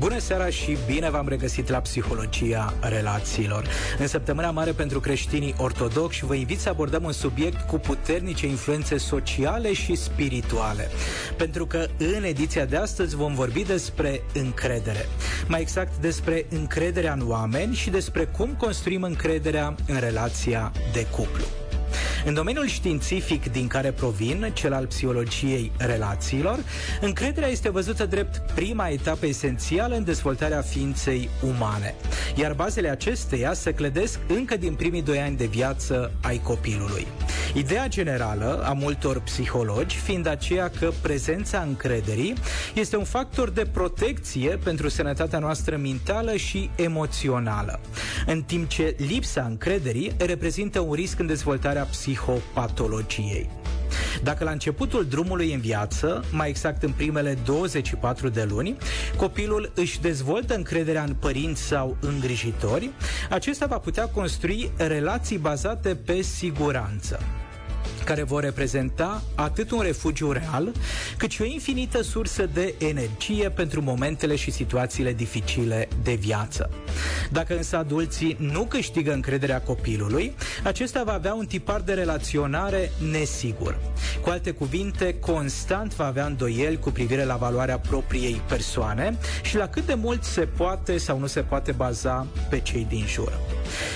Bună seara și bine v-am regăsit la Psihologia Relațiilor. În săptămâna mare pentru creștinii ortodoxi vă invit să abordăm un subiect cu puternice influențe sociale și spirituale. Pentru că în ediția de astăzi vom vorbi despre încredere. Mai exact despre încrederea în oameni și despre cum construim încrederea în relația de cuplu. În domeniul științific din care provin, cel al psihologiei relațiilor, încrederea este văzută drept prima etapă esențială în dezvoltarea ființei umane, iar bazele acesteia se clădesc încă din primii doi ani de viață ai copilului. Ideea generală a multor psihologi fiind aceea că prezența încrederii este un factor de protecție pentru sănătatea noastră mentală și emoțională, în timp ce lipsa încrederii reprezintă un risc în dezvoltarea psihopatologiei. Dacă la începutul drumului în viață, mai exact în primele 24 de luni, copilul își dezvoltă încrederea în părinți sau îngrijitori, acesta va putea construi relații bazate pe siguranță care vor reprezenta atât un refugiu real, cât și o infinită sursă de energie pentru momentele și situațiile dificile de viață. Dacă însă adulții nu câștigă încrederea copilului, acesta va avea un tipar de relaționare nesigur. Cu alte cuvinte, constant va avea îndoieli cu privire la valoarea propriei persoane și la cât de mult se poate sau nu se poate baza pe cei din jur.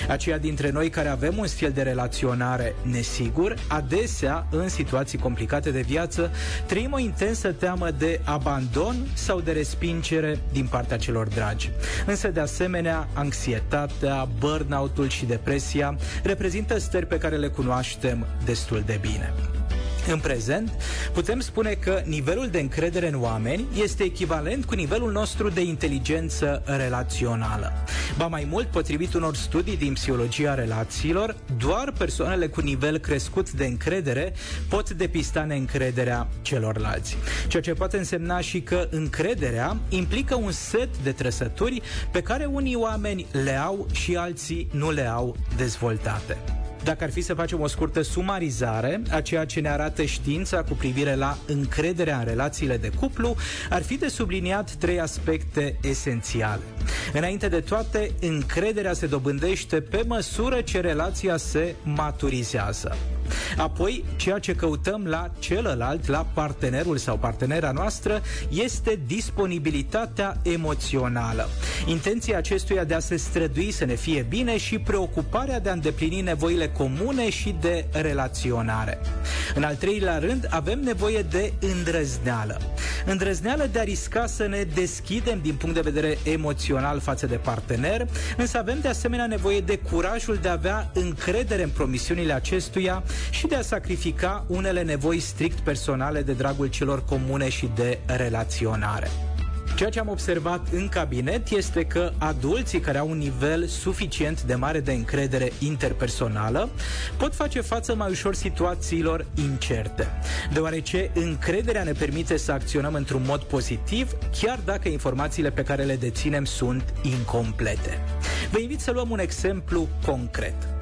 Aceia dintre noi care avem un stil de relaționare nesigur, adesea, în situații complicate de viață, trăim o intensă teamă de abandon sau de respingere din partea celor dragi. Însă, de asemenea, anxietatea, burnout-ul și depresia reprezintă stări pe care le cunoaștem destul de bine. În prezent, putem spune că nivelul de încredere în oameni este echivalent cu nivelul nostru de inteligență relațională. Ba mai mult, potrivit unor studii din psihologia relațiilor, doar persoanele cu nivel crescut de încredere pot depista neîncrederea celorlalți. Ceea ce poate însemna și că încrederea implică un set de trăsături pe care unii oameni le au și alții nu le au dezvoltate. Dacă ar fi să facem o scurtă sumarizare a ceea ce ne arată știința cu privire la încrederea în relațiile de cuplu, ar fi de subliniat trei aspecte esențiale. Înainte de toate, încrederea se dobândește pe măsură ce relația se maturizează. Apoi, ceea ce căutăm la celălalt, la partenerul sau partenera noastră, este disponibilitatea emoțională. Intenția acestuia de a se strădui să ne fie bine și preocuparea de a îndeplini nevoile comune și de relaționare. În al treilea rând, avem nevoie de îndrăzneală. Îndrăzneală de a risca să ne deschidem din punct de vedere emoțional față de partener, însă avem de asemenea nevoie de curajul de a avea încredere în promisiunile acestuia și de a sacrifica unele nevoi strict personale de dragul celor comune și de relaționare. Ceea ce am observat în cabinet este că adulții care au un nivel suficient de mare de încredere interpersonală pot face față mai ușor situațiilor incerte, deoarece încrederea ne permite să acționăm într-un mod pozitiv, chiar dacă informațiile pe care le deținem sunt incomplete. Vă invit să luăm un exemplu concret.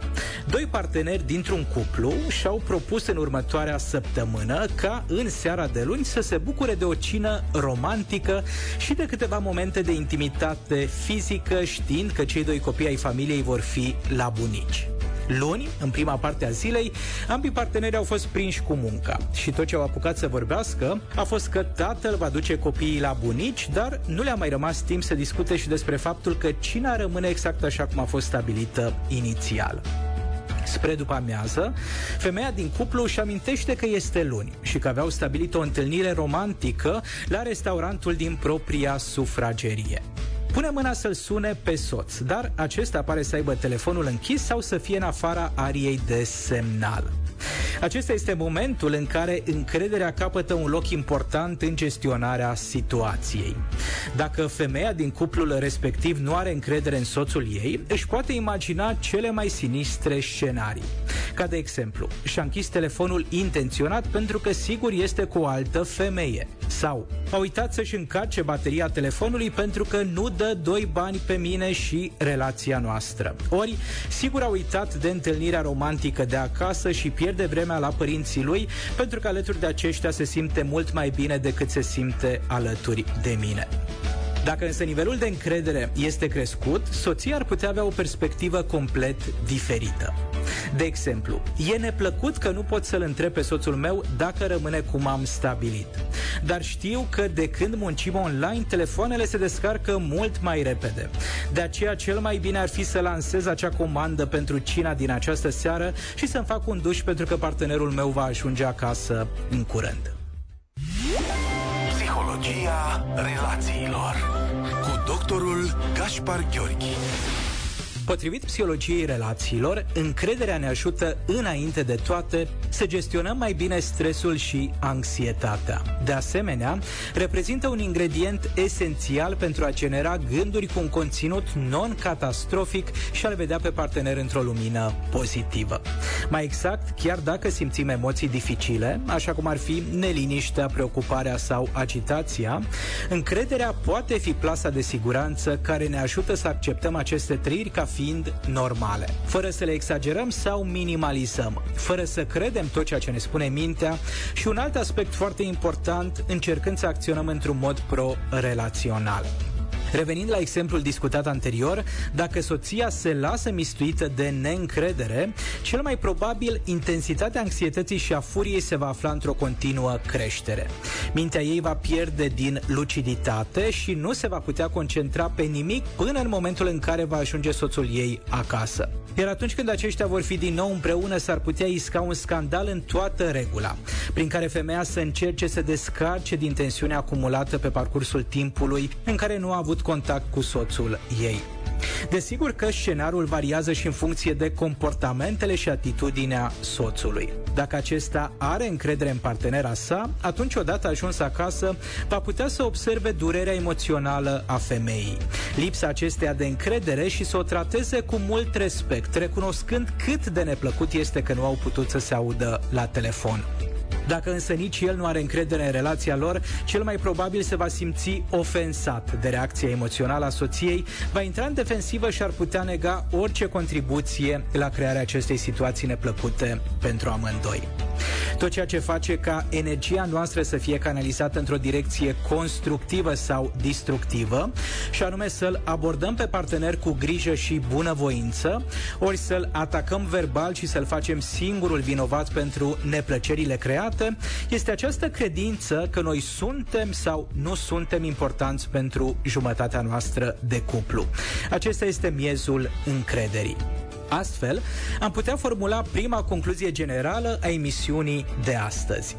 Doi parteneri dintr-un cuplu și-au propus în următoarea săptămână ca în seara de luni să se bucure de o cină romantică și de câteva momente de intimitate fizică, știind că cei doi copii ai familiei vor fi la bunici. Luni, în prima parte a zilei, ambii parteneri au fost prinși cu munca și tot ce au apucat să vorbească a fost că tatăl va duce copiii la bunici, dar nu le-a mai rămas timp să discute și despre faptul că cina rămâne exact așa cum a fost stabilită inițial. Spre după amiază, femeia din cuplu își amintește că este luni și că aveau stabilit o întâlnire romantică la restaurantul din propria sufragerie. Pune mâna să-l sune pe soț, dar acesta pare să aibă telefonul închis sau să fie în afara ariei de semnal. Acesta este momentul în care încrederea capătă un loc important în gestionarea situației. Dacă femeia din cuplul respectiv nu are încredere în soțul ei, își poate imagina cele mai sinistre scenarii. Ca de exemplu, și-a închis telefonul intenționat pentru că sigur este cu o altă femeie. Sau a uitat să-și încarce bateria telefonului pentru că nu dă doi bani pe mine și relația noastră. Ori, sigur a uitat de întâlnirea romantică de acasă și pierde vremea la părinții lui pentru că alături de aceștia se simte mult mai bine decât se simte alături de mine. Dacă însă nivelul de încredere este crescut, soția ar putea avea o perspectivă complet diferită. De exemplu, e neplăcut că nu pot să-l întreb pe soțul meu dacă rămâne cum am stabilit. Dar știu că de când muncim online, telefoanele se descarcă mult mai repede. De aceea, cel mai bine ar fi să lansez acea comandă pentru cina din această seară și să-mi fac un duș pentru că partenerul meu va ajunge acasă în curând. Psihologia relațiilor cu doctorul Gaspar Gheorghi. Potrivit psihologiei relațiilor, încrederea ne ajută înainte de toate să gestionăm mai bine stresul și anxietatea. De asemenea, reprezintă un ingredient esențial pentru a genera gânduri cu un conținut non-catastrofic și a-l vedea pe partener într-o lumină pozitivă. Mai exact, chiar dacă simțim emoții dificile, așa cum ar fi neliniștea, preocuparea sau agitația, încrederea poate fi plasa de siguranță care ne ajută să acceptăm aceste trăiri ca fiind normale, fără să le exagerăm sau minimalizăm, fără să credem tot ceea ce ne spune mintea. Și un alt aspect foarte important, încercând să acționăm într-un mod pro-relațional. Revenind la exemplul discutat anterior, dacă soția se lasă mistuită de neîncredere, cel mai probabil intensitatea anxietății și a furiei se va afla într-o continuă creștere. Mintea ei va pierde din luciditate și nu se va putea concentra pe nimic până în momentul în care va ajunge soțul ei acasă. Iar atunci când aceștia vor fi din nou împreună, s-ar putea isca un scandal în toată regula, prin care femeia să încerce să descarce din tensiunea acumulată pe parcursul timpului în care nu a avut contact cu soțul ei. Desigur că scenariul variază și în funcție de comportamentele și atitudinea soțului. Dacă acesta are încredere în partenera sa, atunci odată ajuns acasă, va putea să observe durerea emoțională a femeii, lipsa acesteia de încredere și să o trateze cu mult respect, recunoscând cât de neplăcut este că nu au putut să se audă la telefon. Dacă însă nici el nu are încredere în relația lor, cel mai probabil se va simți ofensat de reacția emoțională a soției, va intra în defensivă și ar putea nega orice contribuție la crearea acestei situații neplăcute pentru amândoi. Tot ceea ce face ca energia noastră să fie canalizată într-o direcție constructivă sau distructivă, și anume să-l abordăm pe partener cu grijă și bunăvoință, ori să-l atacăm verbal și să-l facem singurul vinovat pentru neplăcerile create, este această credință că noi suntem sau nu suntem importanți pentru jumătatea noastră de cuplu. Acesta este miezul încrederii. Astfel, am putea formula prima concluzie generală a emisiunii de astăzi.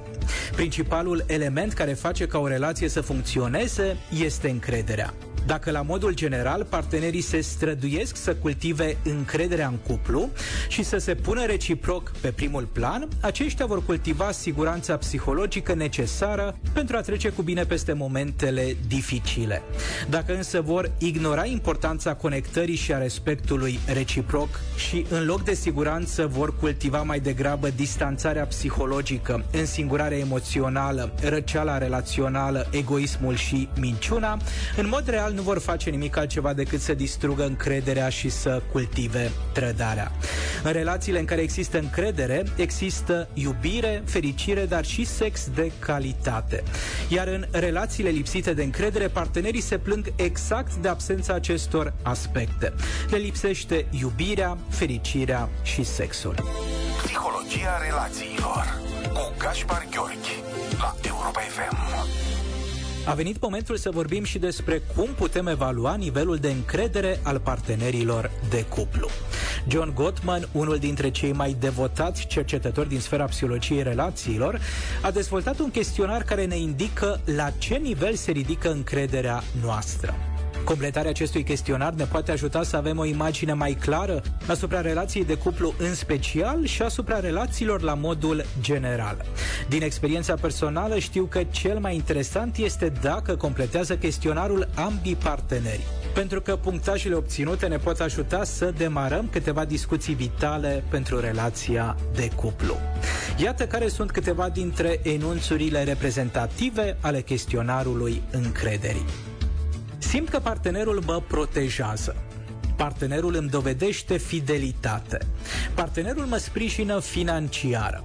Principalul element care face ca o relație să funcționeze este încrederea. Dacă la modul general partenerii se străduiesc să cultive încrederea în cuplu și să se pună reciproc pe primul plan, aceștia vor cultiva siguranța psihologică necesară pentru a trece cu bine peste momentele dificile. Dacă însă vor ignora importanța conectării și a respectului reciproc și în loc de siguranță vor cultiva mai degrabă distanțarea psihologică, însingurarea emoțională, răceala relațională, egoismul și minciuna, în mod real nu vor face nimic altceva decât să distrugă încrederea și să cultive trădarea. În relațiile în care există încredere, există iubire, fericire, dar și sex de calitate. Iar în relațiile lipsite de încredere, partenerii se plâng exact de absența acestor aspecte. Le lipsește iubirea, fericirea și sexul. Psihologia relațiilor cu Gaspar Gheorghi la Europa FM. A venit momentul să vorbim și despre cum putem evalua nivelul de încredere al partenerilor de cuplu. John Gottman, unul dintre cei mai devotați cercetători din sfera psihologiei relațiilor, a dezvoltat un chestionar care ne indică la ce nivel se ridică încrederea noastră. Completarea acestui chestionar ne poate ajuta să avem o imagine mai clară asupra relației de cuplu în special și asupra relațiilor la modul general. Din experiența personală știu că cel mai interesant este dacă completează chestionarul ambii parteneri. pentru că punctajele obținute ne pot ajuta să demarăm câteva discuții vitale pentru relația de cuplu. Iată care sunt câteva dintre enunțurile reprezentative ale chestionarului încrederii. Simt că partenerul mă protejează. Partenerul îmi dovedește fidelitate. Partenerul mă sprijină financiar.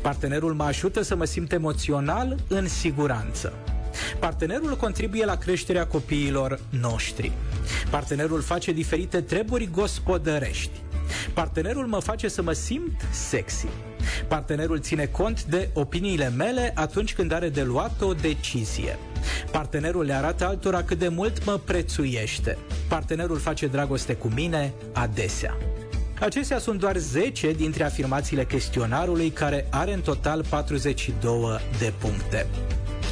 Partenerul mă ajută să mă simt emoțional în siguranță. Partenerul contribuie la creșterea copiilor noștri. Partenerul face diferite treburi gospodărești. Partenerul mă face să mă simt sexy. Partenerul ține cont de opiniile mele atunci când are de luat o decizie. Partenerul le arată altora cât de mult mă prețuiește. Partenerul face dragoste cu mine adesea. Acestea sunt doar 10 dintre afirmațiile chestionarului care are în total 42 de puncte.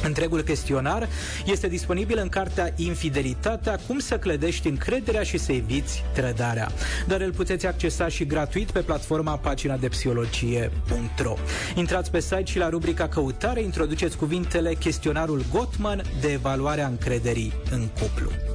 Întregul chestionar este disponibil în cartea Infidelitatea, cum să clădești încrederea și să eviți trădarea. Dar îl puteți accesa și gratuit pe platforma pagina de psihologie.ro. Intrați pe site și la rubrica căutare introduceți cuvintele chestionarul Gottman de evaluare a încrederii în cuplu.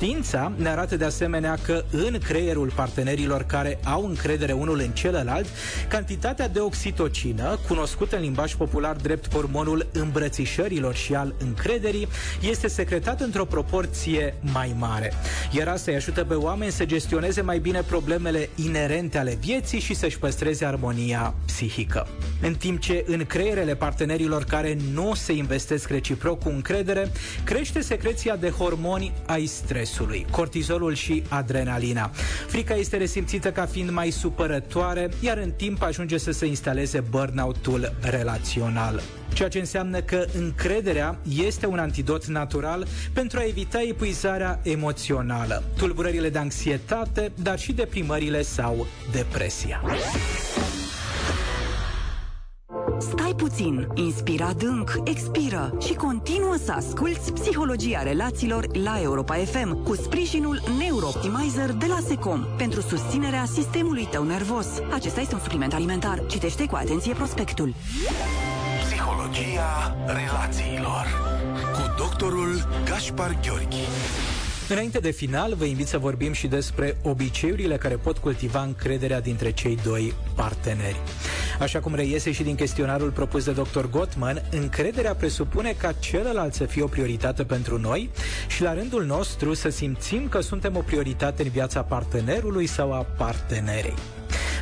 Știința ne arată de asemenea că în creierul partenerilor care au încredere unul în celălalt, cantitatea de oxitocină, cunoscută în limbaj popular drept hormonul îmbrățișărilor și al încrederii, este secretată într-o proporție mai mare. Iar asta îi ajută pe oameni să gestioneze mai bine problemele inerente ale vieții și să-și păstreze armonia psihică. În timp ce în creierele partenerilor care nu se investesc reciproc cu încredere, crește secreția de hormoni ai stresului stresului, cortizolul și adrenalina. Frica este resimțită ca fiind mai supărătoare, iar în timp ajunge să se instaleze burnout-ul relațional ceea ce înseamnă că încrederea este un antidot natural pentru a evita epuizarea emoțională, tulburările de anxietate, dar și deprimările sau depresia. Stai puțin, inspira adânc, expiră și continuă să asculți Psihologia Relațiilor la Europa FM cu sprijinul Neurooptimizer de la Secom pentru susținerea sistemului tău nervos. Acesta este un supliment alimentar. Citește cu atenție prospectul. Psihologia Relațiilor cu doctorul Gaspar Gheorghi. Înainte de final, vă invit să vorbim și despre obiceiurile care pot cultiva încrederea dintre cei doi parteneri. Așa cum reiese și din chestionarul propus de dr. Gottman, încrederea presupune ca celălalt să fie o prioritate pentru noi și la rândul nostru să simțim că suntem o prioritate în viața partenerului sau a partenerei.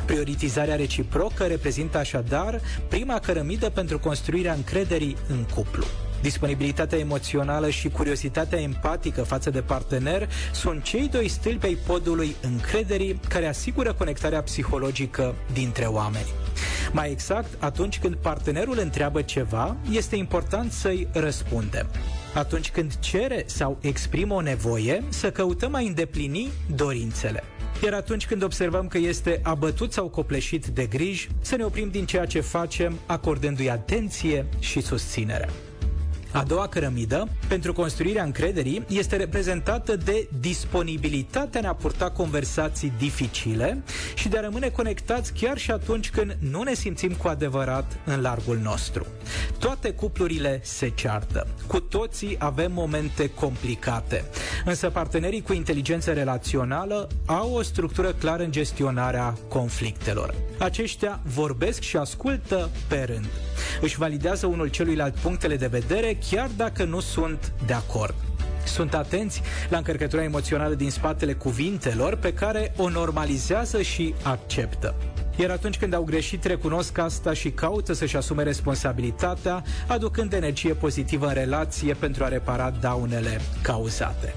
Prioritizarea reciprocă reprezintă așadar prima cărămidă pentru construirea încrederii în cuplu. Disponibilitatea emoțională și curiozitatea empatică față de partener sunt cei doi stâlpi ai podului încrederii care asigură conectarea psihologică dintre oameni. Mai exact, atunci când partenerul întreabă ceva, este important să-i răspundem. Atunci când cere sau exprimă o nevoie, să căutăm a îndeplini dorințele. Iar atunci când observăm că este abătut sau copleșit de griji, să ne oprim din ceea ce facem, acordându-i atenție și susținere. A doua cărămidă, pentru construirea încrederii, este reprezentată de disponibilitatea în a purta conversații dificile și de a rămâne conectați chiar și atunci când nu ne simțim cu adevărat în largul nostru. Toate cuplurile se ceartă. Cu toții avem momente complicate. Însă partenerii cu inteligență relațională au o structură clară în gestionarea conflictelor. Aceștia vorbesc și ascultă pe rând. Își validează unul celuilalt punctele de vedere chiar dacă nu sunt de acord. Sunt atenți la încărcătura emoțională din spatele cuvintelor pe care o normalizează și acceptă. Iar atunci când au greșit, recunosc asta și caută să-și asume responsabilitatea, aducând energie pozitivă în relație pentru a repara daunele cauzate.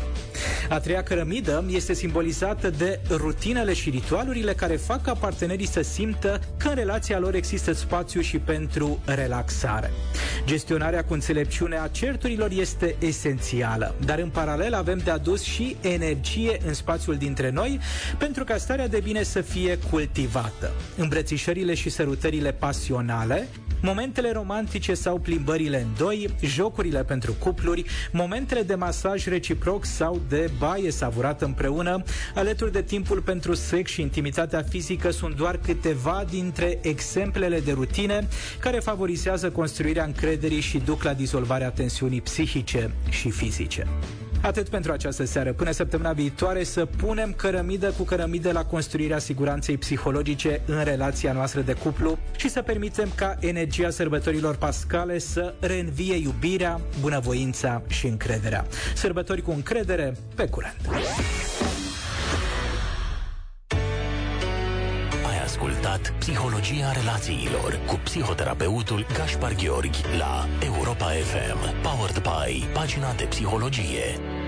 A treia cărămidă este simbolizată de rutinele și ritualurile care fac ca partenerii să simtă că în relația lor există spațiu și pentru relaxare. Gestionarea cu înțelepciune a certurilor este esențială, dar în paralel avem de adus și energie în spațiul dintre noi pentru ca starea de bine să fie cultivată. Îmbrățișările și sărutările pasionale momentele romantice sau plimbările în doi, jocurile pentru cupluri, momentele de masaj reciproc sau de baie savurată împreună, alături de timpul pentru sex și intimitatea fizică sunt doar câteva dintre exemplele de rutine care favorizează construirea încrederii și duc la dizolvarea tensiunii psihice și fizice. Atât pentru această seară. Până săptămâna viitoare să punem cărămidă cu cărămidă la construirea siguranței psihologice în relația noastră de cuplu și să permitem ca energia sărbătorilor pascale să reînvie iubirea, bunăvoința și încrederea. Sărbători cu încredere, pe curând! Ascultat Psihologia relațiilor cu psihoterapeutul Gaspar Gheorghi la Europa FM. Powered by pagina de psihologie. Europa